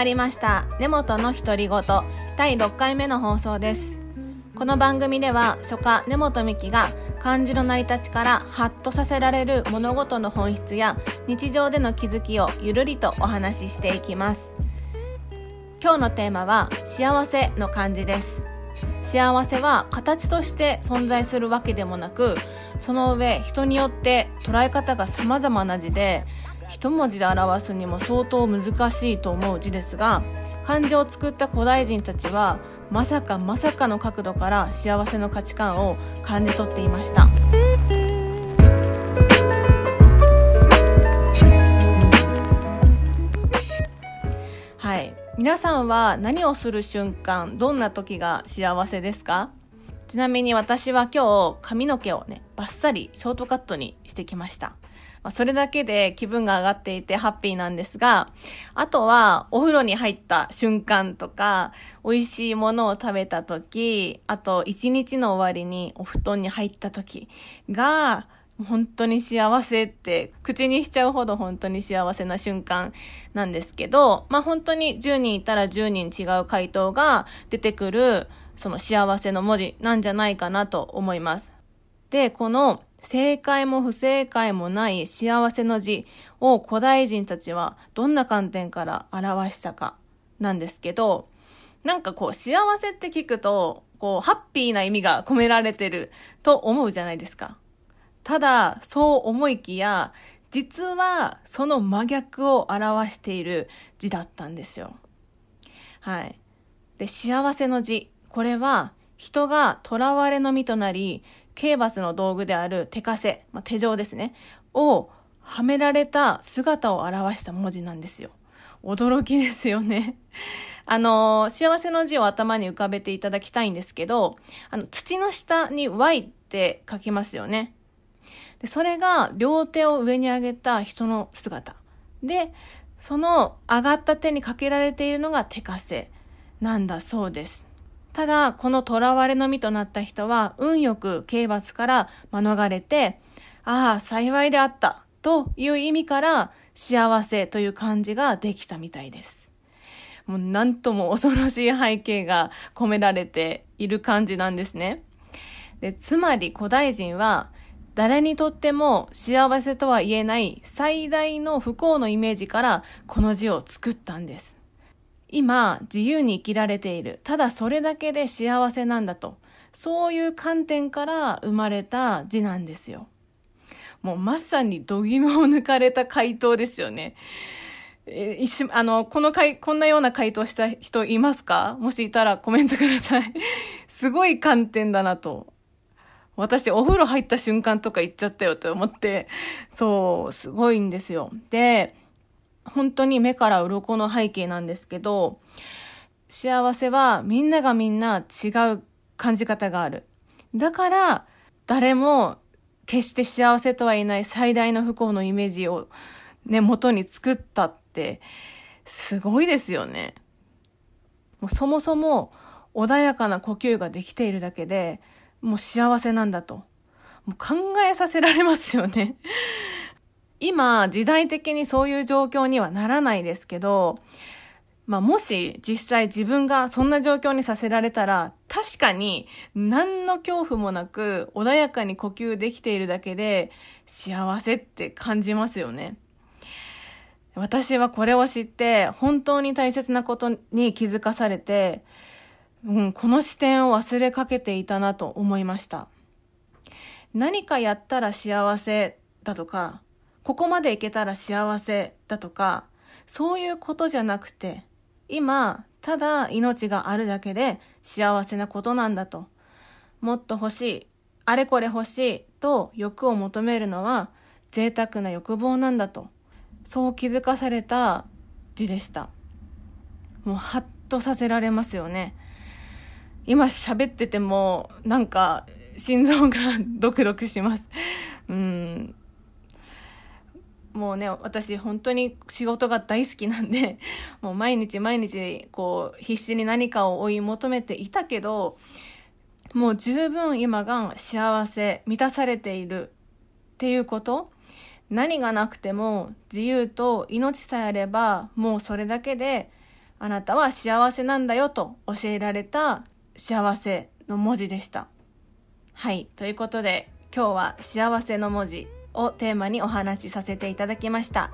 まりました。根本の独り言。第6回目の放送です。この番組では書家根本美希が漢字の成り立ちからハッとさせられる物事の本質や日常での気づきをゆるりとお話ししていきます。今日のテーマは幸せの漢字です。幸せは形として存在するわけでもなくその上人によって捉え方が様々な字で一文字で表すにも相当難しいと思う字ですが漢字を作った古代人たちはまさかまさかの角度から幸せの価値観を感じ取っていました。皆さんは何をする瞬間どんな時が幸せですか？ちなみに私は今日髪の毛をねバッサリショートカットにしてきました。まあ、それだけで気分が上がっていてハッピーなんですが、あとはお風呂に入った瞬間とか、美味しいものを食べた時、あと一日の終わりにお布団に入った時が、本当に幸せって口にしちゃうほど本当に幸せな瞬間なんですけど、まあ本当に10人いたら10人違う回答が出てくるその幸せの文字なんじゃないかなと思います。で、この正解も不正解もない幸せの字を古代人たちはどんな観点から表したかなんですけど、なんかこう幸せって聞くと、こうハッピーな意味が込められてると思うじゃないですか。ただ、そう思いきや、実はその真逆を表している字だったんですよ。はい。で、幸せの字。これは人が囚われの身となり、刑罰の道具である手枷、まあ、手錠ですね、をはめられた姿を表した文字なんですよ。驚きですよね。あの、幸せの字を頭に浮かべていただきたいんですけど、あの、土の下に Y って書きますよね。で、それが両手を上に上げた人の姿。で、その上がった手にかけられているのが手枷なんだそうです。ただ、この囚われの身となった人は、運よく刑罰から免れて、ああ、幸いであった、という意味から、幸せという漢字ができたみたいです。もうなんとも恐ろしい背景が込められている漢字なんですね。でつまり古代人は、誰にとっても幸せとは言えない最大の不幸のイメージからこの字を作ったんです。今自由に生きられている。ただそれだけで幸せなんだと。そういう観点から生まれた字なんですよ。もうまさに度肝を抜かれた回答ですよね。え一、あの、この回、こんなような回答した人いますか？もしいたらコメントください。すごい観点だなと。私、お風呂入った瞬間とか言っちゃったよと思って、そう、すごいんですよ。で、本当に目から鱗の背景なんですけど、幸せはみんながみんな違う感じ方がある。だから、誰も決して幸せとは言えない最大の不幸のイメージをね、元に作ったって、すごいですよね。もうそもそも穏やかな呼吸ができているだけで、もう幸せなんだと。もう考えさせられますよね。今、時代的にそういう状況にはならないですけど、まあ、もし実際自分がそんな状況にさせられたら、確かに何の恐怖もなく穏やかに呼吸できているだけで幸せって感じますよね。私はこれを知って本当に大切なことに気づかされて、うん、この視点を忘れかけていたなと思いました。何かやったら幸せだとか、ここまでいけたら幸せだとか、そういうことじゃなくて、今、ただ命があるだけで幸せなことなんだと。もっと欲しい、あれこれ欲しいと欲を求めるのは贅沢な欲望なんだと。そう気づかされた字でした。もうハッとさせられますよね。今喋っててもなんか心臓が ドクドクします。うん。もうね、私本当に仕事が大好きなんで、もう毎日毎日こう必死に何かを追い求めていたけど、もう十分今が幸せ、満たされているっていうこと何がなくても自由と命さえあればもうそれだけであなたは幸せなんだよと教えられた幸せの文字でした。はい。ということで、今日は幸せの文字をテーマにお話しさせていただきました。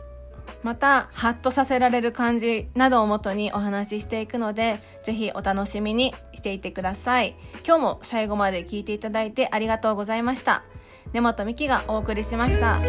また、ハッとさせられる漢字などをもとにお話ししていくので、ぜひお楽しみにしていてください。今日も最後まで聞いていただいてありがとうございました。根本美希がお送りしました。